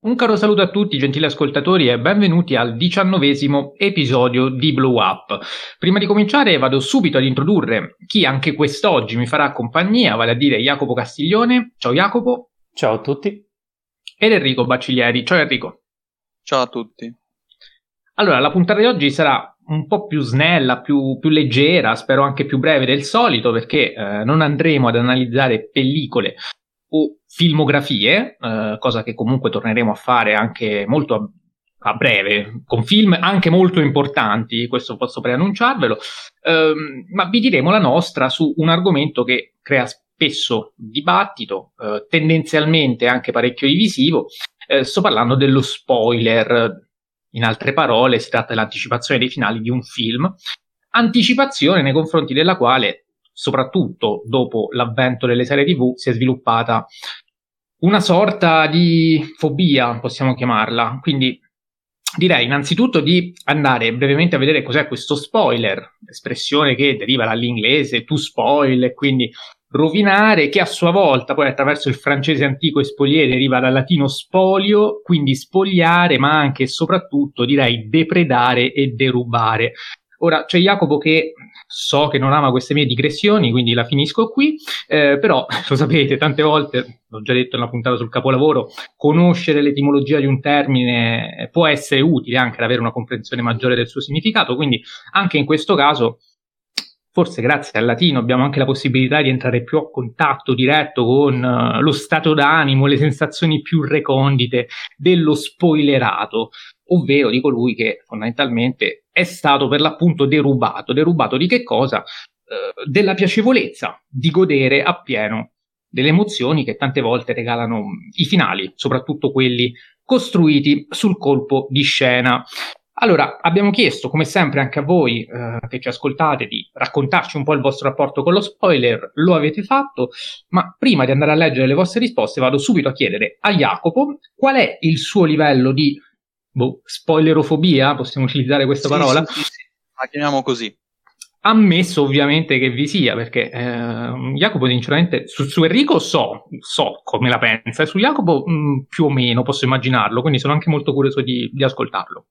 Un caro saluto a tutti, gentili ascoltatori, e benvenuti al diciannovesimo episodio di Blow Up. Prima di cominciare vado subito ad introdurre chi anche quest'oggi mi farà compagnia, vale a dire Jacopo Castiglione. Ciao Jacopo. Ciao a tutti. Ed Enrico Bacciglieri. Ciao Enrico. Ciao a tutti. Allora, la puntata di oggi sarà un po' più snella, più, più leggera, spero anche più breve del solito, perché eh, non andremo ad analizzare pellicole o filmografie, eh, cosa che comunque torneremo a fare anche molto a, a, breve, con film anche molto importanti, questo posso preannunciarvelo, eh, ma vi diremo la nostra su un argomento che crea spesso dibattito, eh, tendenzialmente anche parecchio divisivo. Eh, sto parlando dello spoiler, in altre parole si tratta dell'anticipazione dei finali di un film, anticipazione nei confronti della quale soprattutto dopo l'avvento delle serie TV, si è sviluppata una sorta di fobia, possiamo chiamarla. Quindi direi innanzitutto di andare brevemente a vedere cos'è questo spoiler, espressione che deriva dall'inglese to spoil, quindi rovinare, che a sua volta poi attraverso il francese antico espoliere deriva dal latino spolio, quindi spogliare, ma anche e soprattutto direi depredare e derubare. Ora c'è Jacopo che so che non ama queste mie digressioni, quindi la finisco qui, eh, però lo sapete, tante volte, l'ho già detto nella puntata sul capolavoro, conoscere l'etimologia di un termine può essere utile anche ad avere una comprensione maggiore del suo significato, quindi anche in questo caso forse grazie al latino abbiamo anche la possibilità di entrare più a contatto diretto con uh, lo stato d'animo, le sensazioni più recondite dello spoilerato, ovvero di colui che fondamentalmente è stato per l'appunto derubato. Derubato di che cosa? Uh, della piacevolezza di godere appieno delle emozioni che tante volte regalano i finali, soprattutto quelli costruiti sul colpo di scena. Allora, abbiamo chiesto, come sempre, anche a voi eh, che ci ascoltate, di raccontarci un po' il vostro rapporto con lo spoiler. Lo avete fatto, ma prima di andare a leggere le vostre risposte, vado subito a chiedere a Jacopo qual è il suo livello di boh, spoilerofobia, possiamo utilizzare questa sì, parola? Sì, sì, la chiamiamo così. Ammesso ovviamente che vi sia, perché eh, Jacopo sinceramente su, su, Enrico so, so come la pensa, e su Jacopo mh, mm, più o meno posso immaginarlo, quindi sono anche molto curioso di, di ascoltarlo.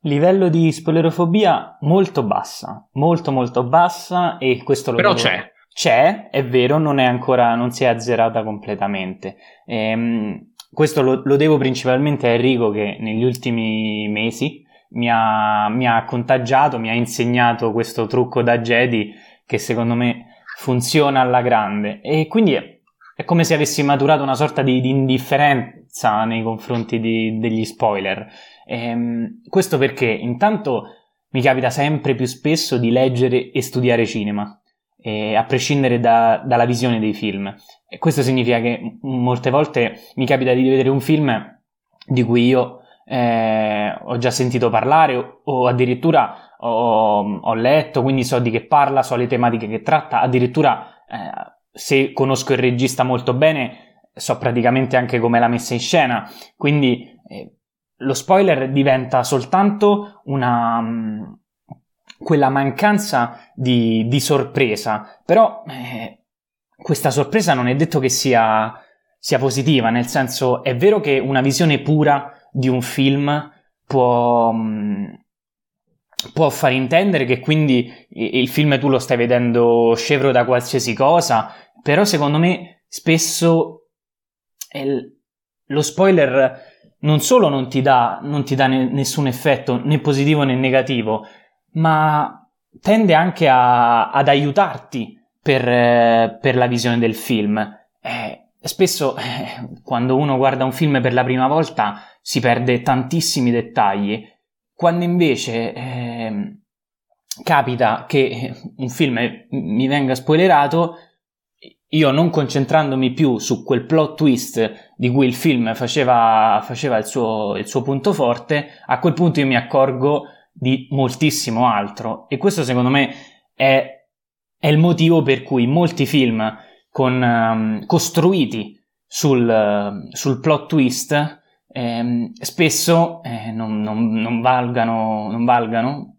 Livello di spoilerofobia molto bassa, molto molto bassa e questo lo Però devo... c'è. C'è, è vero, non è ancora, non si è azzerata completamente. Ehm, questo lo, lo, devo principalmente a Enrico che negli ultimi mesi mi ha, mi ha contagiato, mi ha insegnato questo trucco da Jedi che secondo me funziona alla grande. E quindi è, è come se avessi maturato una sorta di, di indifferenza nei confronti di, degli spoiler. Ehm, questo perché intanto mi capita sempre più spesso di leggere e studiare cinema, eh, a prescindere da, dalla visione dei film. E questo significa che molte volte mi capita di vedere un film di cui io eh, ho già sentito parlare o, o addirittura ho, ho, letto, quindi so di che parla, so le tematiche che tratta, addirittura eh, se conosco il regista molto bene so praticamente anche come l'ha messa in scena, quindi eh, lo spoiler diventa soltanto una mm, quella mancanza di, di sorpresa, però eh, questa sorpresa non è detto che sia, sia positiva, nel senso è vero che una visione pura di un film può, mm, può far intendere che quindi il film tu lo stai vedendo scevro da qualsiasi cosa, però secondo me spesso lo spoiler non solo non ti dà, non ti dà ne, nessun effetto né positivo né negativo, ma tende anche a, ad aiutarti per, eh, per, la visione del film. Eh, spesso eh, quando uno guarda un film per la prima volta si perde tantissimi dettagli, quando invece ehm, capita che un film mi venga spoilerato, io non concentrandomi più su quel plot twist di cui il film faceva, faceva il, suo, il, suo, punto forte, a quel punto io mi accorgo di moltissimo altro. E questo secondo me è, è il motivo per cui molti film con, um, costruiti sul, sul, plot twist eh, spesso eh, non, non, non, valgano, non valgano.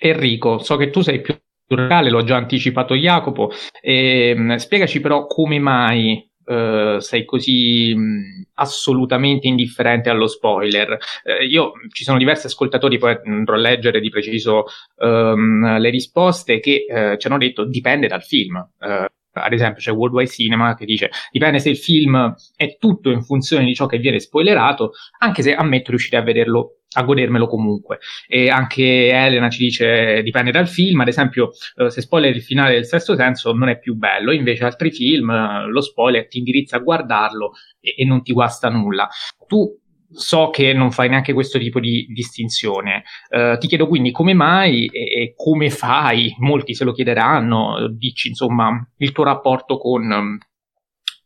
Enrico, so che tu sei più locale, l'ho già anticipato Jacopo. Ehm, spiegaci però come mai eh, sei così mh, assolutamente indifferente allo spoiler. Eh, io ci sono diversi ascoltatori, poi andrò a leggere di preciso ehm, le risposte, che eh, ci hanno detto dipende dal film. Eh, ad esempio c'è Worldwide Cinema che dice dipende se il film è tutto in funzione di ciò che viene spoilerato, anche se ammetto riuscire a vederlo a godermelo comunque. E anche Elena ci dice dipende dal film, ad esempio eh, se spoiler il finale del sesto senso non è più bello, invece altri film eh, lo spoiler ti indirizza a guardarlo e, e non ti guasta nulla. Tu so che non fai neanche questo tipo di distinzione. Uh, ti chiedo quindi come mai e, e, come fai, molti se lo chiederanno, dici insomma il tuo rapporto con,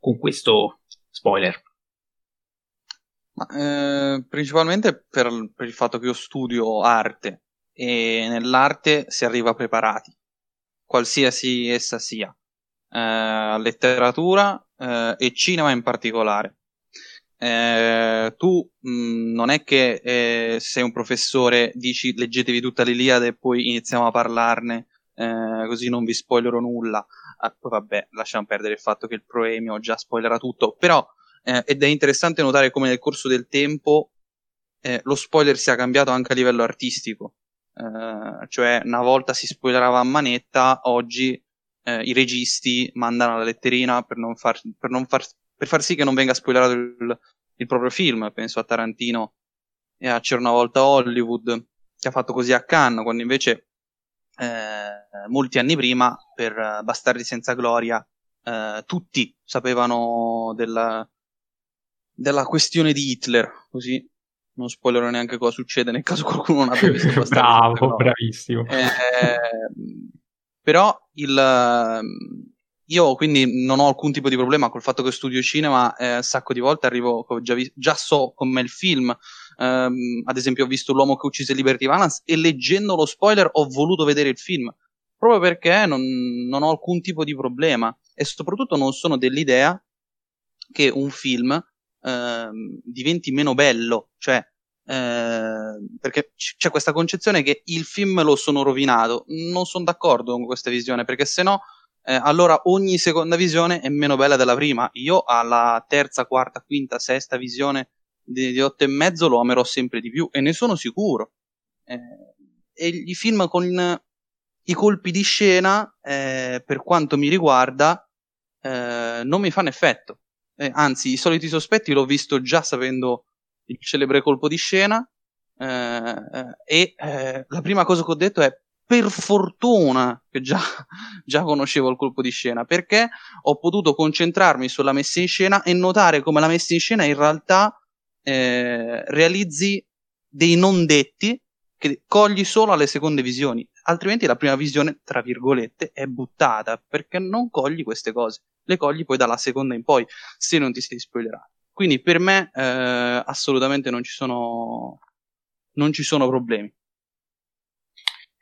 con questo spoiler. Ma, eh, principalmente per, per, il fatto che io studio arte e nell'arte si arriva preparati, qualsiasi essa sia, eh, letteratura eh, e cinema in particolare. Eh, tu mh, non è che eh, sei un professore, dici leggetevi tutta l'Iliade e poi iniziamo a parlarne, eh, così non vi spoilerò nulla. Ah, vabbè, lasciamo perdere il fatto che il proemio già spoilerà tutto, però eh, ed è interessante notare come nel corso del tempo eh, lo spoiler sia cambiato anche a livello artistico. Eh, cioè, una volta si spoilerava a manetta, oggi eh, i registi mandano la letterina per, non far, per, non far, per far sì che non venga spoilerato il, il proprio film. Penso a Tarantino e a C'era una volta Hollywood, che ha fatto così a Cannes, quando invece eh, molti anni prima, per Bastardi senza gloria, eh, tutti sapevano della, della questione di Hitler, così non spoilerò neanche cosa succede nel caso qualcuno non abbia visto Bravo, bravissimo. Eh, però il, io quindi non ho alcun tipo di problema col fatto che studio cinema eh, un sacco di volte arrivo, già, vi- già so com'è il film. Um, ad esempio, ho visto L'uomo che uccise Liberty Valance e leggendo lo spoiler ho voluto vedere il film proprio perché non, non ho alcun tipo di problema e soprattutto non sono dell'idea che un film Ehm, diventi meno bello, cioè eh, perché c- c'è questa concezione che il film lo sono rovinato. Non sono d'accordo con questa visione, perché se no, eh, allora ogni seconda visione è meno bella della prima. Io alla terza, quarta, quinta, sesta visione di, di otto e mezzo lo amerò sempre di più e ne sono sicuro. Eh, e i film con i colpi di scena, eh, per quanto mi riguarda, eh, non mi fanno effetto eh, anzi, i soliti sospetti l'ho visto già sapendo il celebre colpo di scena. Eh, eh, e eh, la prima cosa che ho detto è per fortuna che già, già, conoscevo il colpo di scena perché ho potuto concentrarmi sulla messa in scena e notare come la messa in scena in realtà eh, realizzi dei non detti che cogli solo alle seconde visioni altrimenti la prima visione tra virgolette è buttata perché non cogli queste cose le cogli poi dalla seconda in poi, se non ti sei spoilerato. Quindi per me eh, assolutamente non ci sono, non ci sono problemi.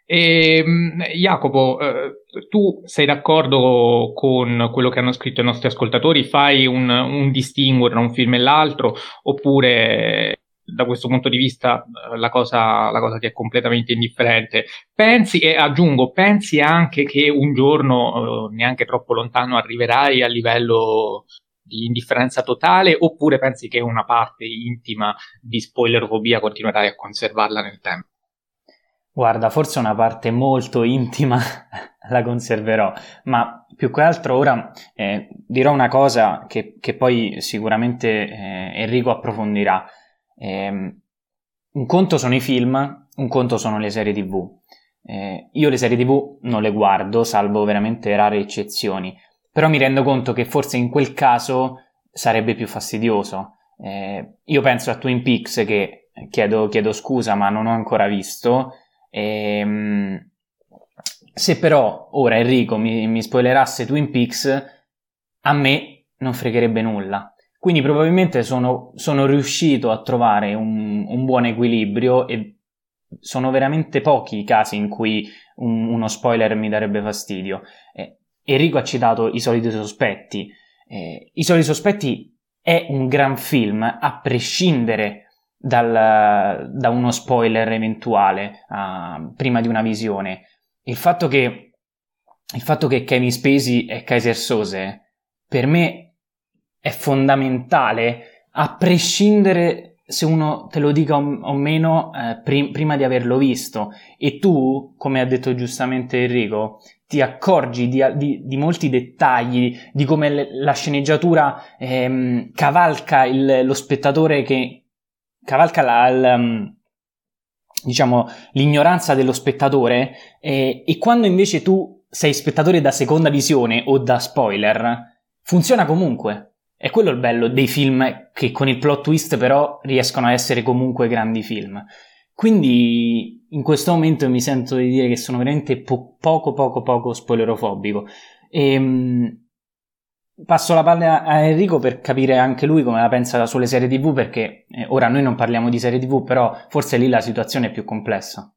E, ehm, Jacopo, eh, tu sei d'accordo con quello che hanno scritto i nostri ascoltatori? Fai un, un distinguo tra un film e l'altro oppure da questo punto di vista eh, la cosa, la cosa ti è completamente indifferente. Pensi, e aggiungo, pensi anche che un giorno, eh, neanche troppo lontano, arriverai a livello di indifferenza totale oppure pensi che una parte intima di spoilerfobia continuerai a conservarla nel tempo? Guarda, forse una parte molto intima la conserverò, ma più che altro ora eh, dirò una cosa che, che poi sicuramente eh, Enrico approfondirà. Eh, un conto sono i film, un conto sono le serie tv. Eh, io le serie tv non le guardo, salvo veramente rare eccezioni, però mi rendo conto che forse in quel caso sarebbe più fastidioso. Eh, io penso a Twin Peaks che chiedo, chiedo scusa ma non ho ancora visto. Ehm, se però ora Enrico mi, mi spoilerasse Twin Peaks, a me non fregherebbe nulla. Quindi probabilmente sono, sono riuscito a trovare un, un, buon equilibrio e sono veramente pochi i casi in cui un, uno spoiler mi darebbe fastidio. Eh, Enrico ha citato I soliti sospetti. Eh, I soliti sospetti è un gran film, a prescindere dal, da uno spoiler eventuale uh, prima di una visione. Il fatto che, il fatto che Kevin Spacey e Kaiser Sose per me è fondamentale a prescindere se uno te lo dica o, meno eh, prim- prima di averlo visto e tu, come ha detto giustamente Enrico, ti accorgi di, di, di molti dettagli, di come le, la sceneggiatura ehm, cavalca il, lo spettatore che cavalca la, il, mm, diciamo, l'ignoranza dello spettatore eh, e quando invece tu sei spettatore da seconda visione o da spoiler, funziona comunque. È quello il bello dei film che con il plot twist però riescono a essere comunque grandi film. Quindi in questo momento mi sento di dire che sono veramente po- poco poco poco spoilerofobico. E, ehm, passo la palla a Enrico per capire anche lui come la pensa sulle serie TV perché eh, ora noi non parliamo di serie TV però forse lì la situazione è più complessa.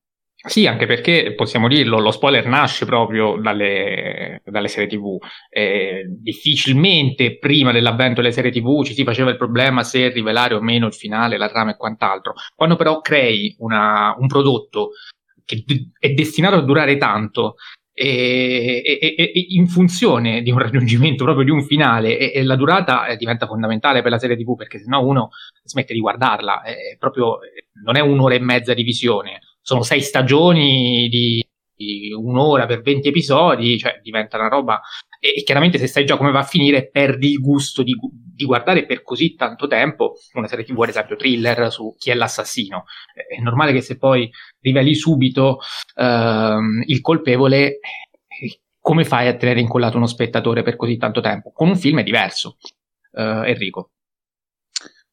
Sì, anche perché possiamo dirlo, lo spoiler nasce proprio dalle, dalle serie TV. Eh, difficilmente prima dell'avvento delle serie TV ci si faceva il problema se rivelare o meno il finale, la trama e quant'altro. Quando però crei una, un prodotto che d- è destinato a durare tanto e, e, e, in funzione di un raggiungimento proprio di un finale e, la durata eh, diventa fondamentale per la serie TV perché sennò uno smette di guardarla. È proprio, non è un'ora e mezza di visione sono sei stagioni di, di un'ora per 20 episodi, cioè diventa una roba. E, chiaramente, se sai già come va a finire, perdi il gusto di, di, guardare per così tanto tempo una serie TV, ad esempio thriller su chi è l'assassino. È normale che se poi riveli subito ehm, il colpevole, come fai a tenere incollato uno spettatore per così tanto tempo? Con un film è diverso. Uh, Enrico.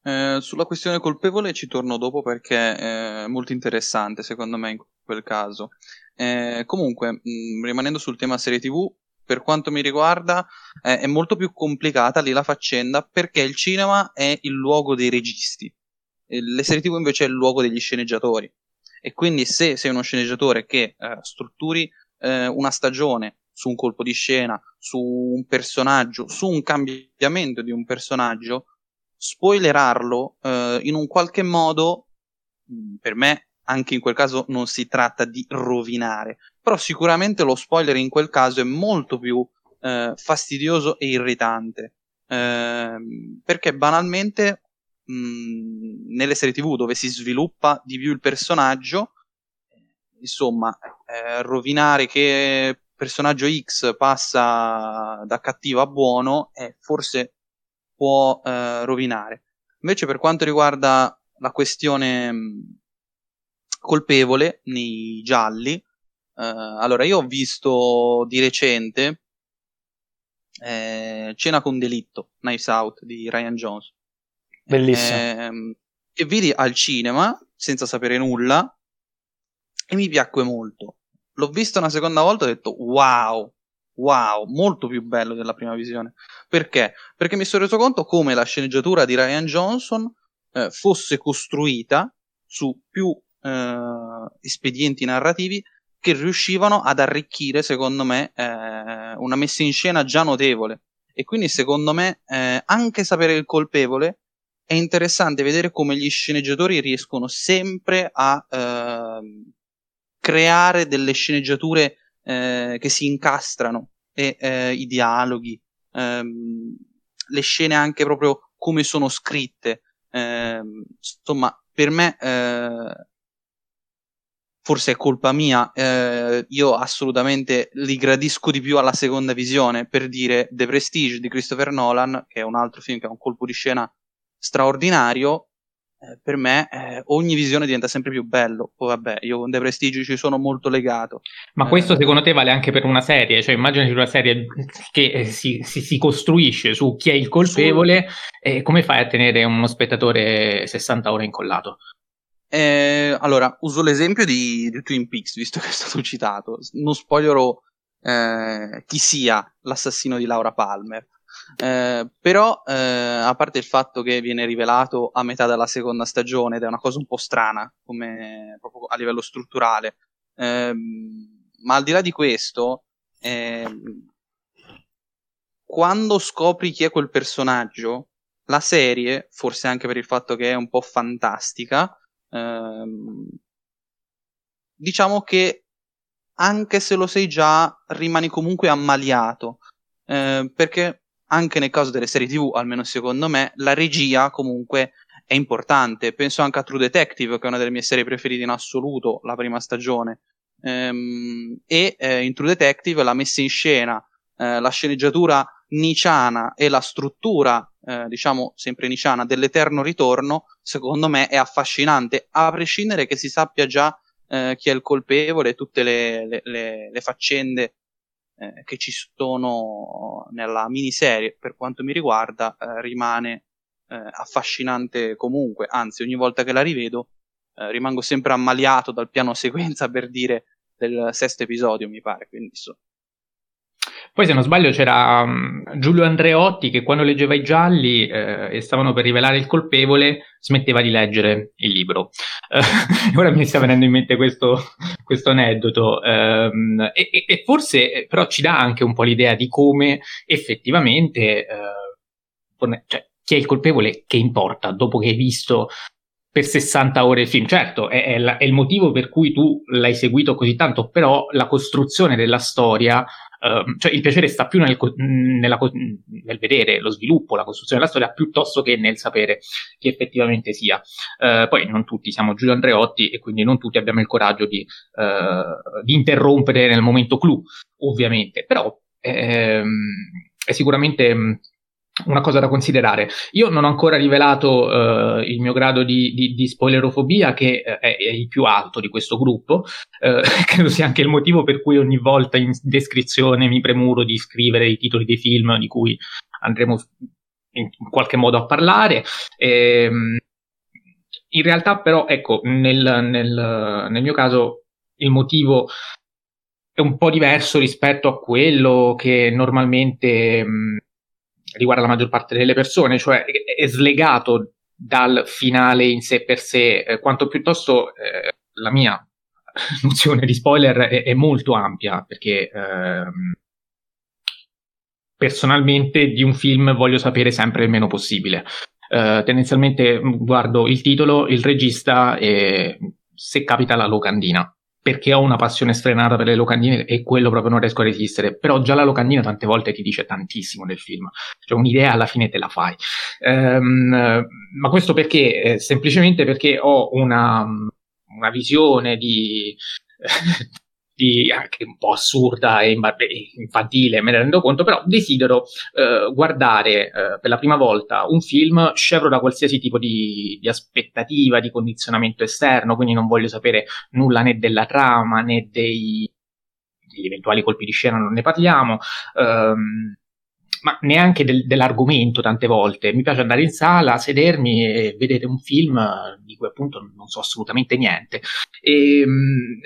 Eh, sulla questione colpevole ci torno dopo perché è molto interessante secondo me in quel caso. Eh, comunque, mh, mm, rimanendo sul tema serie TV, per quanto mi riguarda eh, è molto più complicata lì la faccenda perché il cinema è il luogo dei registi, le serie TV invece è il luogo degli sceneggiatori. E quindi se sei uno sceneggiatore che eh, strutturi eh, una stagione su un colpo di scena, su un personaggio, su un cambiamento di un personaggio, spoilerarlo eh, in un qualche modo, mm, per me anche in quel caso non si tratta di rovinare, però sicuramente lo spoiler in quel caso è molto più eh, fastidioso e irritante, eh, perché banalmente mh, mm, nelle serie tv dove si sviluppa di più il personaggio, insomma, eh, rovinare che personaggio X passa da cattivo a buono è forse può eh, rovinare. Invece per quanto riguarda la questione mh, colpevole nei gialli, eh, allora io ho visto di recente eh, Cena con delitto, Knives Out di Ryan Jones. Bellissimo. Eh, che vidi al cinema senza sapere nulla e mi piacque molto. L'ho visto una seconda volta e ho detto wow, wow, molto più bello della prima visione. Perché? Perché mi sono reso conto come la sceneggiatura di Ryan Johnson eh, fosse costruita su più eh, espedienti narrativi che riuscivano ad arricchire, secondo me, eh, una messa in scena già notevole. E quindi, secondo me, eh, anche sapere il colpevole è interessante vedere come gli sceneggiatori riescono sempre a ehm, creare delle sceneggiature eh, che si incastrano e eh, i dialoghi, ehm, le scene anche proprio come sono scritte. Ehm, insomma, per me eh, forse è colpa mia, eh, io assolutamente li gradisco di più alla seconda visione, per dire The Prestige di Christopher Nolan, che è un altro film che ha un colpo di scena straordinario, eh, per me eh, ogni visione diventa sempre più bello. Poi vabbè, io con The Prestige ci sono molto legato. Ma questo eh, secondo te vale anche per una serie? Cioè immagini una serie che eh, si, si, si, costruisce su chi è il colpevole su... e come fai a tenere uno spettatore 60 ore incollato? Eh, allora, uso l'esempio di, di, Twin Peaks, visto che è stato citato. Non spoilerò chi sia l'assassino di Laura Palmer. Eh, però, eh, a parte il fatto che viene rivelato a metà della seconda stagione, ed è una cosa un po' strana, come proprio a livello strutturale, ehm, ma al di là di questo, ehm, quando scopri chi è quel personaggio, la serie, forse anche per il fatto che è un po' fantastica, ehm, diciamo che anche se lo sei già, rimani comunque ammaliato. Eh, perché anche nel caso delle serie TV, almeno secondo me, la regia comunque è importante. Penso anche a True Detective, che è una delle mie serie preferite in assoluto, la prima stagione. Ehm, e eh, in True Detective la messa in scena, eh, la sceneggiatura niciana e la struttura, eh, diciamo sempre niciana, dell'eterno ritorno, secondo me è affascinante, a prescindere che si sappia già eh, chi è il colpevole e tutte le, le, le, le faccende eh, che ci sono nella miniserie, per quanto mi riguarda, eh, rimane eh, affascinante comunque, anzi ogni volta che la rivedo eh, rimango sempre ammaliato dal piano sequenza per dire del sesto episodio, mi pare, quindi so, poi, se non sbaglio, c'era um, Giulio Andreotti che quando leggeva i gialli eh, e stavano per rivelare il colpevole, smetteva di leggere il libro. Ora mi sta venendo in mente questo, questo aneddoto. Um, e, e, forse eh, però ci dà anche un po' l'idea di come effettivamente uh, cioè, chi è il colpevole che importa dopo che hai visto per 60 ore il film. Certo, è, è, la, è, il motivo per cui tu l'hai seguito così tanto, però la costruzione della storia Uh, cioè il piacere sta più nel, nella, nel, vedere lo sviluppo, la costruzione della storia, piuttosto che nel sapere chi effettivamente sia. Uh, poi non tutti siamo Giulio Andreotti e quindi non tutti abbiamo il coraggio di, uh, di interrompere nel momento clou, ovviamente, però ehm, è sicuramente una cosa da considerare. Io non ho ancora rivelato uh, il mio grado di, di, di spoilerofobia, che uh, è, il più alto di questo gruppo. Uh, credo sia anche il motivo per cui ogni volta in descrizione mi premuro di scrivere i titoli dei film di cui andremo in, qualche modo a parlare. Ehm, in realtà, però, ecco, nel, nel, nel mio caso il motivo è un po' diverso rispetto a quello che normalmente. Mh, riguarda la maggior parte delle persone, cioè è slegato dal finale in sé per sé, eh, quanto piuttosto eh, la mia nozione di spoiler è, è molto ampia, perché ehm, personalmente di un film voglio sapere sempre il meno possibile. Uh, tendenzialmente guardo il titolo, il regista e se capita la locandina perché ho una passione sfrenata per le locandine e quello proprio non riesco a resistere. Però già la locandina tante volte ti dice tantissimo del film, cioè un'idea alla fine te la fai. Um, ma questo perché? Eh, semplicemente perché ho una, una visione di di, anche un po' assurda e infantile, me ne rendo conto, però desidero eh, guardare eh, per la prima volta un film scevro da qualsiasi tipo di, di, aspettativa, di condizionamento esterno, quindi non voglio sapere nulla né della trama né dei, degli eventuali colpi di scena, non ne parliamo. Ehm, ma neanche del, dell'argomento tante volte. Mi piace andare in sala, sedermi e vedere un film di cui appunto non so assolutamente niente. E, ehm,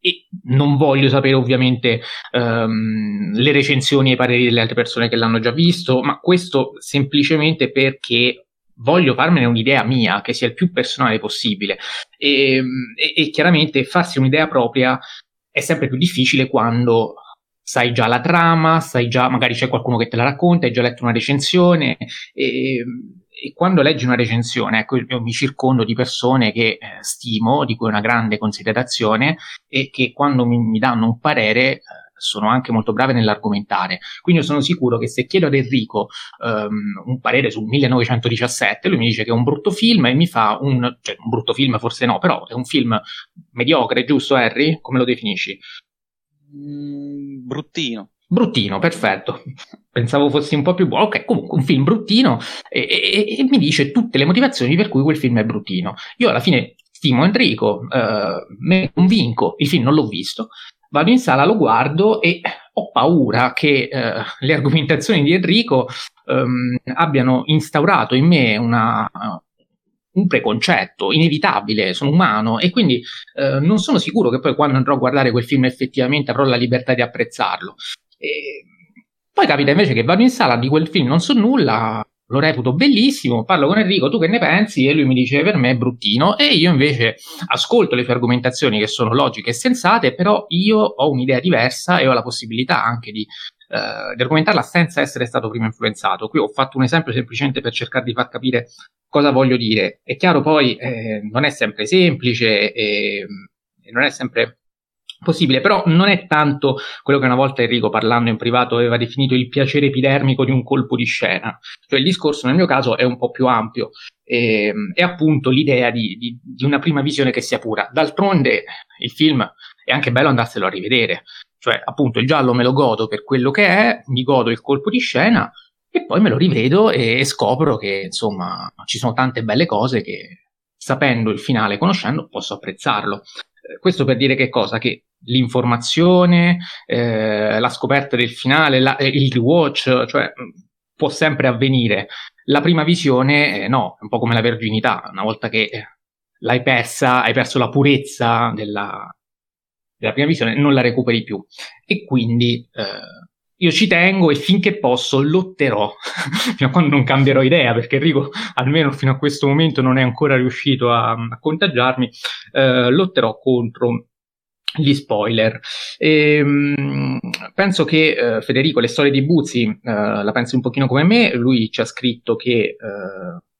e non voglio sapere ovviamente um, le recensioni e i pareri delle altre persone che l'hanno già visto, ma questo semplicemente perché voglio farmene un'idea mia che sia il più personale possibile. E, e, e chiaramente farsi un'idea propria è sempre più difficile quando sai già la trama, sai già, magari c'è qualcuno che te la racconta, hai già letto una recensione e, e quando leggi una recensione, ecco, io mi circondo di persone che eh, stimo, di cui ho una grande considerazione e che quando mi, mi danno un parere eh, sono anche molto brave nell'argomentare. Quindi io sono sicuro che se chiedo ad Enrico um, un parere sul 1917, lui mi dice che è un brutto film e mi fa un, cioè un brutto film forse no, però è un film mediocre, giusto Harry? Come lo definisci? Mm, bruttino. Bruttino, perfetto. Pensavo fossi un po' più buono. Ok, comunque un film bruttino e, e, e, mi dice tutte le motivazioni per cui quel film è bruttino. Io alla fine stimo Enrico, eh, me convinco, il film non l'ho visto, vado in sala, lo guardo e ho paura che eh, le argomentazioni di Enrico ehm, abbiano instaurato in me una, un preconcetto inevitabile, sono umano e quindi eh, non sono sicuro che poi quando andrò a guardare quel film effettivamente avrò la libertà di apprezzarlo. E poi capita invece che vado in sala di quel film, non so nulla, lo reputo bellissimo, parlo con Enrico, tu che ne pensi? E lui mi dice per me è bruttino e io invece ascolto le sue argomentazioni che sono logiche e sensate, però io ho un'idea diversa e ho la possibilità anche di eh, di argomentarla senza essere stato prima influenzato. Qui ho fatto un esempio semplicemente per cercare di far capire cosa voglio dire. È chiaro poi, eh, non è sempre semplice e, e non è sempre possibile, però non è tanto quello che una volta Enrico parlando in privato aveva definito il piacere epidermico di un colpo di scena, cioè il discorso nel mio caso è un po' più ampio, e, ehm, è appunto l'idea di, di, di una prima visione che sia pura. D'altronde il film è anche bello andarselo a rivedere, cioè appunto il giallo me lo godo per quello che è, mi godo il colpo di scena e poi me lo rivedo e, e scopro che insomma ci sono tante belle cose che sapendo il finale, conoscendo, posso apprezzarlo. Eh, questo per dire che cosa? Che l'informazione, eh, la scoperta del finale, la, il rewatch, cioè può sempre avvenire. La prima visione, eh, no, è un po' come la verginità, una volta che eh, l'hai persa, hai perso la purezza della, della prima visione, non la recuperi più. E quindi eh, io ci tengo e finché posso lotterò, fino a quando non cambierò idea, perché Enrico almeno fino a questo momento non è ancora riuscito a, a contagiarmi, eh, lotterò contro gli spoiler. E, ehm, penso che eh, Federico, le storie di Buzzi, eh, la pensi un pochino come me, lui ci ha scritto che eh,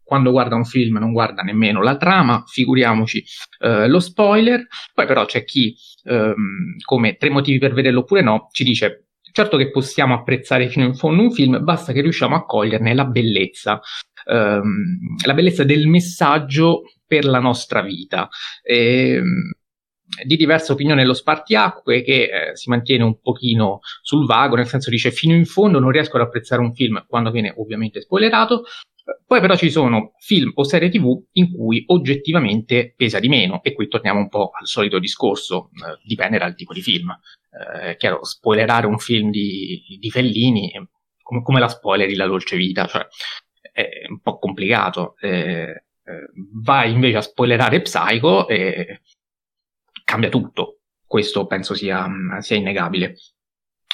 quando guarda un film non guarda nemmeno la trama, figuriamoci eh, lo spoiler. Poi però c'è chi, ehm, come tre motivi per vederlo oppure no, ci dice certo che possiamo apprezzare fino in fondo un film, basta che riusciamo a coglierne la bellezza, ehm, la bellezza del messaggio per la nostra vita. E, ehm, di diversa opinione lo spartiacque che eh, si mantiene un pochino sul vago, nel senso dice fino in fondo non riesco ad apprezzare un film quando viene ovviamente spoilerato, poi però ci sono film o serie tv in cui oggettivamente pesa di meno e qui torniamo un po' al solito discorso, eh, dipende dal tipo di film. Eh, chiaro, spoilerare un film di, di Fellini come, come, la spoileri La dolce vita, cioè è un po' complicato. Eh, eh vai invece a spoilerare Psycho e cambia tutto. Questo penso sia, sia innegabile.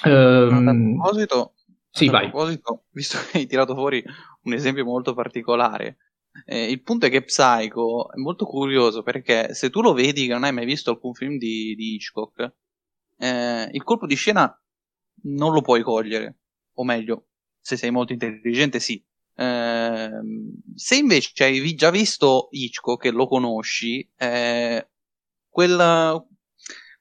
Um, a proposito, sì, a vai. proposito, visto che hai tirato fuori un esempio molto particolare, eh, il punto è che Psycho è molto curioso perché se tu lo vedi che non hai mai visto alcun film di, di Hitchcock, eh, il colpo di scena non lo puoi cogliere, o meglio, se sei molto intelligente, sì. Eh, se invece hai già visto Hitchcock e lo conosci, eh, quel,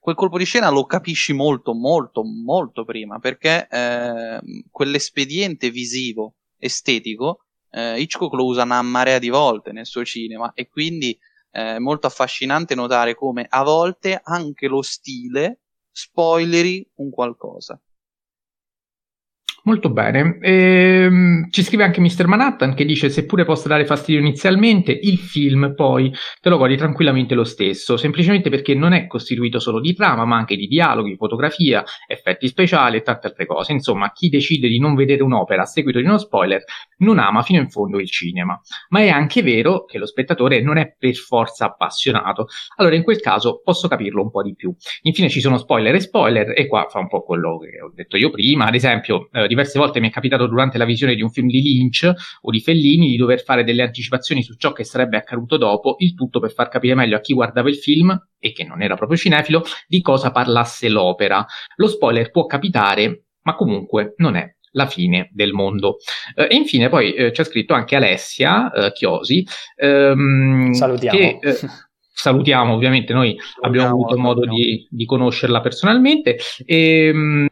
quel colpo di scena lo capisci molto, molto, molto prima, perché eh, quell'espediente visivo, estetico, eh, Hitchcock lo usa una marea di volte nel suo cinema e quindi eh, è molto affascinante notare come a volte anche lo stile spoileri un qualcosa. Molto bene. Ehm, ci scrive anche Mr. Manhattan che dice: Seppure possa dare fastidio inizialmente, il film poi te lo godi tranquillamente lo stesso, semplicemente perché non è costituito solo di trama, ma anche di dialoghi, fotografia, effetti speciali e tante altre cose. Insomma, chi decide di non vedere un'opera a seguito di uno spoiler non ama fino in fondo il cinema. Ma è anche vero che lo spettatore non è per forza appassionato. Allora, in quel caso posso capirlo un po' di più. Infine ci sono spoiler e spoiler, e qua fa un po' quello che ho detto io prima. Ad esempio, eh, diverse volte mi è capitato durante la visione di un film di Lynch o di Fellini di dover fare delle anticipazioni su ciò che sarebbe accaduto dopo, il tutto per far capire meglio a chi guardava il film e che non era proprio cinefilo di cosa parlasse l'opera. Lo spoiler può capitare, ma comunque non è la fine del mondo. Eh, e infine poi eh, c'è scritto anche Alessia eh, Chiosi. Ehm, Salutiamo. Che, eh, salutiamo, ovviamente noi abbiamo avuto modo di, di, conoscerla personalmente. E, ehm,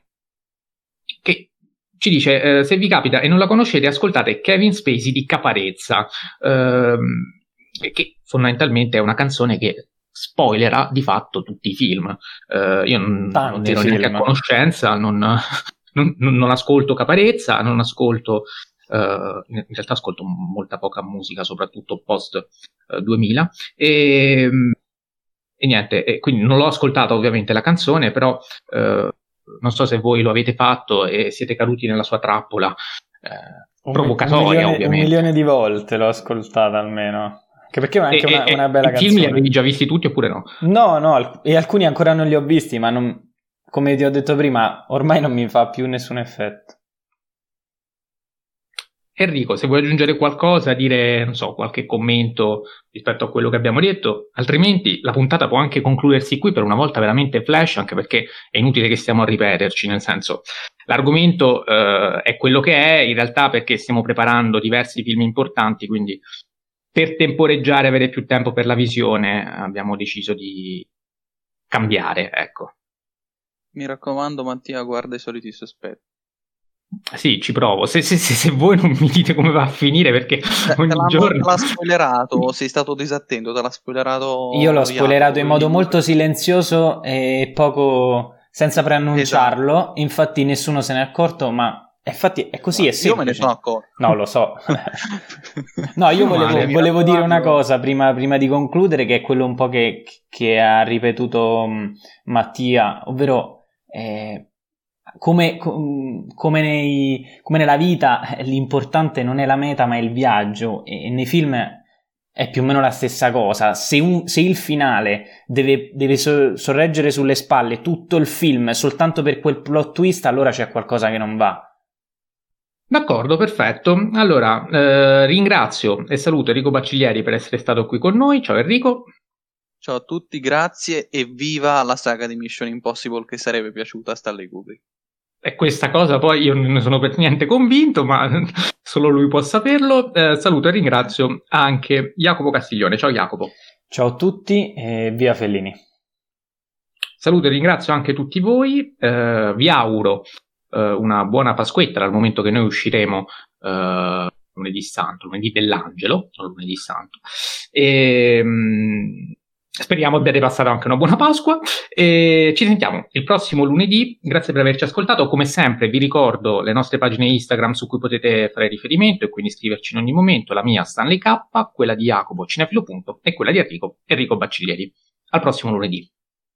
ci dice, eh, se vi capita e non la conoscete, ascoltate Kevin Spacey di Caparezza, ehm, che fondamentalmente è una canzone che spoilerà di fatto tutti i film. Uh, io non, non ero neanche a conoscenza, non, non, non, ascolto Caparezza, non ascolto, uh, in realtà ascolto molta poca musica, soprattutto post uh, 2000. E, e niente, e quindi non l'ho ascoltata ovviamente la canzone, però non so se voi lo avete fatto e siete caduti nella sua trappola eh, provocatoria, un milione, ovviamente. Un milione di volte l'ho ascoltata almeno. Anche perché è anche e, una, e, una bella canzone. I film li avevi già visti tutti oppure no? No, no, e alcuni ancora non li ho visti, ma non, come ti ho detto prima, ormai non mi fa più nessun effetto. Enrico, se vuoi aggiungere qualcosa, dire, non so, qualche commento rispetto a quello che abbiamo detto, altrimenti la puntata può anche concludersi qui per una volta veramente flash, anche perché è inutile che stiamo a ripeterci, nel senso, l'argomento eh, è quello che è, in realtà perché stiamo preparando diversi film importanti, quindi per temporeggiare, avere più tempo per la visione, abbiamo deciso di cambiare, ecco. Mi raccomando, Mattia, guarda i soliti sospetti. Sì, ci provo. Se, se, se, se, voi non mi dite come va a finire, perché te, ogni te giorno. Te l'ha spoilerato, sei stato disattento, te l'ha spoilerato. Io l'ho spoilerato in modo molto silenzioso e poco senza preannunciarlo. Esatto. Infatti, nessuno se n'è accorto, ma. Infatti è così, no, è semplice. Io me ne sono accorto. No, lo so. no, io volevo, male, volevo dire una cosa prima, prima, di concludere, che è quello un po' che, che ha ripetuto Mattia, ovvero eh, come, come, nei, come, nella vita l'importante non è la meta ma è il viaggio e, nei film è più o meno la stessa cosa. Se, un, se il finale deve, deve so, sorreggere sulle spalle tutto il film soltanto per quel plot twist, allora c'è qualcosa che non va. D'accordo, perfetto. Allora, eh, ringrazio e saluto Enrico Bacciglieri per essere stato qui con noi. Ciao Enrico. Ciao a tutti, grazie e viva la saga di Mission Impossible che sarebbe piaciuta a Stanley Kubrick. E questa cosa poi io non ne sono per niente convinto, ma solo lui può saperlo. Eh, saluto e ringrazio anche Jacopo Castiglione. Ciao Jacopo. Ciao a tutti e via Fellini. Saluto e ringrazio anche tutti voi. Eh, vi auguro eh, una buona Pasquetta dal momento che noi usciremo eh, lunedì santo, lunedì dell'angelo, non lunedì santo. E, ehm, Speriamo abbiate passato anche una buona Pasqua e ci sentiamo il prossimo lunedì. Grazie per averci ascoltato. Come sempre vi ricordo le nostre pagine Instagram su cui potete fare riferimento e quindi scriverci in ogni momento. La mia Stanley K, quella di Jacopo Cinefilo. e quella di Enrico Enrico Bacciglieri. Al prossimo lunedì.